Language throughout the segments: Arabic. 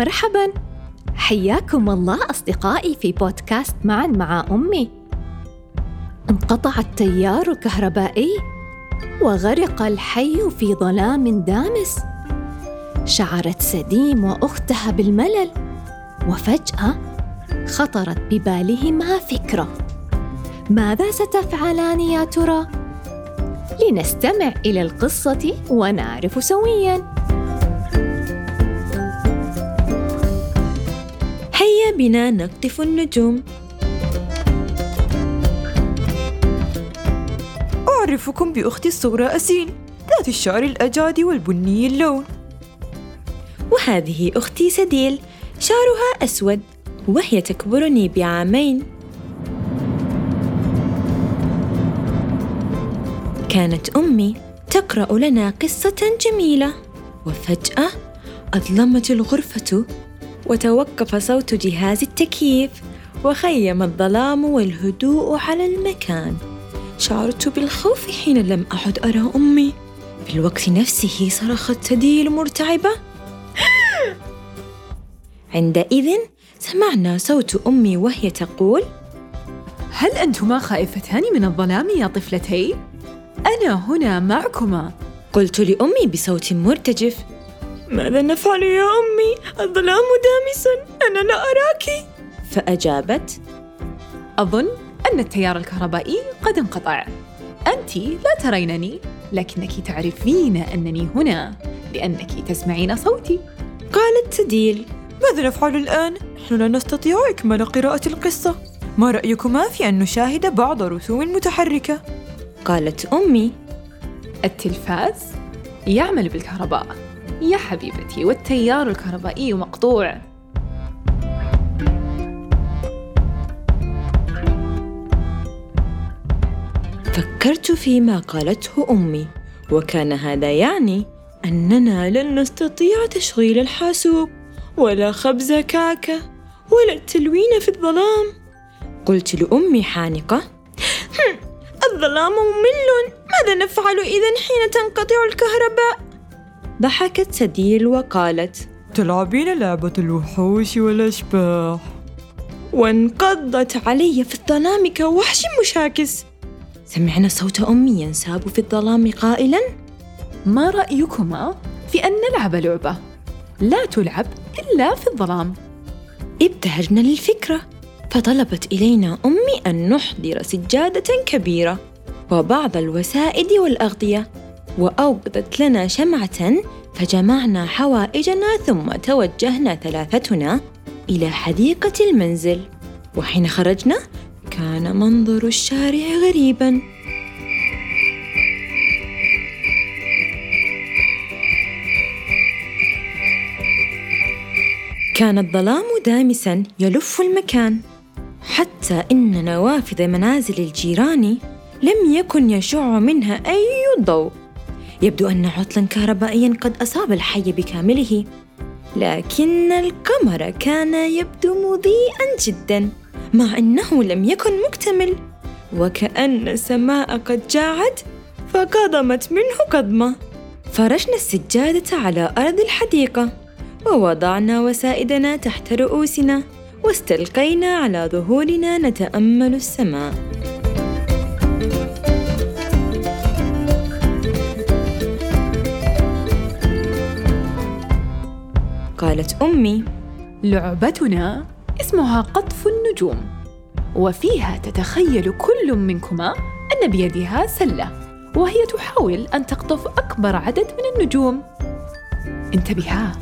مرحبا حياكم الله أصدقائي في بودكاست معا مع أمي. انقطع التيار الكهربائي وغرق الحي في ظلام دامس. شعرت سديم وأختها بالملل وفجأة خطرت ببالهما فكرة. ماذا ستفعلان يا ترى؟ لنستمع إلى القصة ونعرف سويا. بنا نقطف النجوم. أعرفكم بأختي الصغرى أسين ذات الشعر الأجعد والبني اللون. وهذه أختي سديل شعرها أسود وهي تكبرني بعامين. كانت أمي تقرأ لنا قصة جميلة وفجأة أظلمت الغرفة وتوقف صوت جهاز التكييف وخيم الظلام والهدوء على المكان. شعرت بالخوف حين لم أعد أرى أمي. في الوقت نفسه صرخت سديل مرتعبة. عندئذ سمعنا صوت أمي وهي تقول هل أنتما خائفتان من الظلام يا طفلتي؟ أنا هنا معكما. قلت لأمي بصوت مرتجف ماذا نفعل يا أمي؟ الظلام دامس أنا لا أراك فأجابت أظن أن التيار الكهربائي قد انقطع أنت لا ترينني لكنك تعرفين أنني هنا لأنك تسمعين صوتي قالت سديل ماذا نفعل الآن؟ نحن لا نستطيع إكمال قراءة القصة ما رأيكما في أن نشاهد بعض رسوم متحركة؟ قالت أمي التلفاز يعمل بالكهرباء يا حبيبتي والتيار الكهربائي مقطوع فكرت فيما قالته أمي وكان هذا يعني أننا لن نستطيع تشغيل الحاسوب ولا خبز كعكة ولا التلوين في الظلام قلت لأمي حانقة الظلام ممل ماذا نفعل إذا حين تنقطع الكهرباء؟ ضحكت سديل وقالت تلعبين لعبة الوحوش والأشباح. وانقضت علي في الظلام كوحش مشاكس. سمعنا صوت أمي ينساب في الظلام قائلا ما رأيكما في أن نلعب لعبة؟ لا تلعب إلا في الظلام. ابتهجنا للفكرة فطلبت إلينا أمي أن نحضر سجادة كبيرة وبعض الوسائد والأغذية. وأوقدت لنا شمعة فجمعنا حوائجنا ثم توجهنا ثلاثتنا إلى حديقة المنزل. وحين خرجنا كان منظر الشارع غريبا. كان الظلام دامسا يلف المكان حتى إن نوافذ منازل الجيران لم يكن يشع منها أي ضوء. يبدو أن عطلا كهربائيا قد أصاب الحي بكامله. لكن القمر كان يبدو مضيئا جدا مع أنه لم يكن مكتمل. وكأن السماء قد جاعت فقضمت منه قضمة. فرشنا السجادة على أرض الحديقة ووضعنا وسائدنا تحت رؤوسنا واستلقينا على ظهورنا نتأمل السماء. قالت أمي. لعبتنا اسمها قطف النجوم وفيها تتخيل كل منكما أن بيدها سلة وهي تحاول أن تقطف أكبر عدد من النجوم. انتبها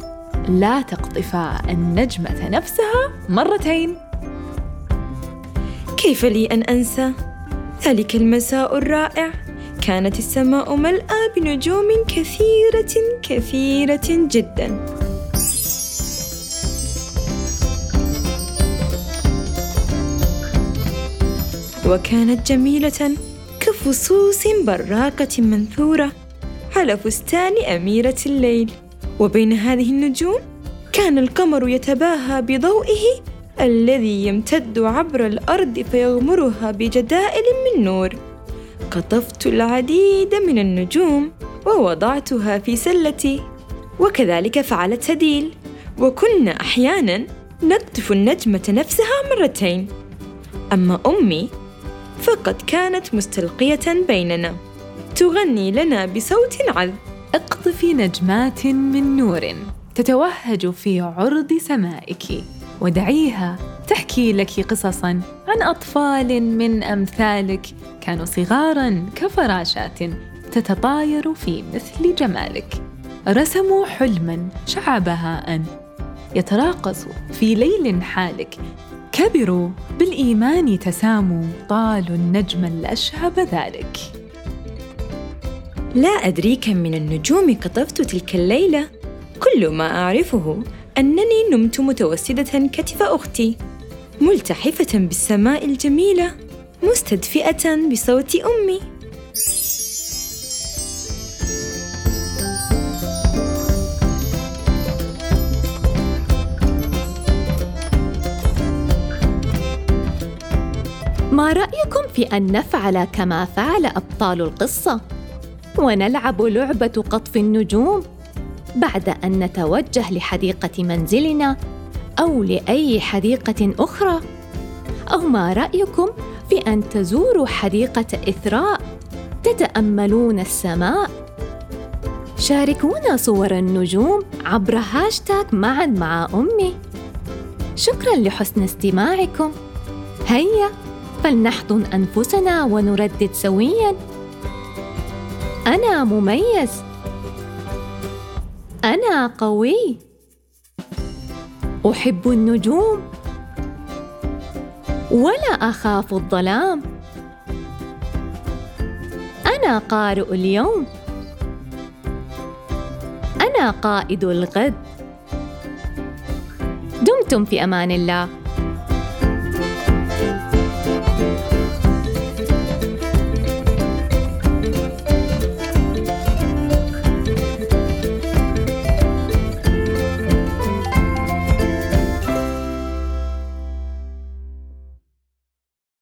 لا تقطفا النجمة نفسها مرتين. كيف لي أن أنسى؟ ذلك المساء الرائع. كانت السماء ملأى بنجوم كثيرة كثيرة جدا. وكانت جميلة كفصوص براقة منثورة على فستان أميرة الليل. وبين هذه النجوم كان القمر يتباهى بضوئه الذي يمتد عبر الأرض فيغمرها بجدائل من نور. قطفت العديد من النجوم ووضعتها في سلتي وكذلك فعلت سديل وكنا أحياناً نقطف النجمة نفسها مرتين. أما أمي فقد كانت مستلقية بيننا. تغني لنا بصوت عذب. اقطفي نجمات من نور تتوهج في عرض سمائك ودعيها تحكي لك قصصا عن أطفال من أمثالك كانوا صغارا كفراشات تتطاير في مثل جمالك. رسموا حلما شع بهاء يتراقص في ليل حالك كبروا بالإيمان تساموا طالوا النجم الأشهب ذلك. لا أدري كم من النجوم قطفت تلك الليلة. كل ما أعرفه أنني نمت متوسدة كتف أختي ملتحفة بالسماء الجميلة مستدفئة بصوت أمي. ما رأيكم في أن نفعل كما فعل أبطال القصة؟ ونلعب لعبة قطف النجوم؟ بعد أن نتوجه لحديقة منزلنا أو لأي حديقة أخرى؟ أو ما رأيكم في أن تزوروا حديقة إثراء تتأملون السماء؟ شاركونا صور النجوم عبر هاشتاغ معا مع أمي. شكرا لحسن استماعكم. هيا فلنحضن أنفسنا ونردد سويا. أنا مميز. أنا قوي. أحب النجوم. ولا أخاف الظلام. أنا قارئ اليوم. أنا قائد الغد. دمتم في أمان الله.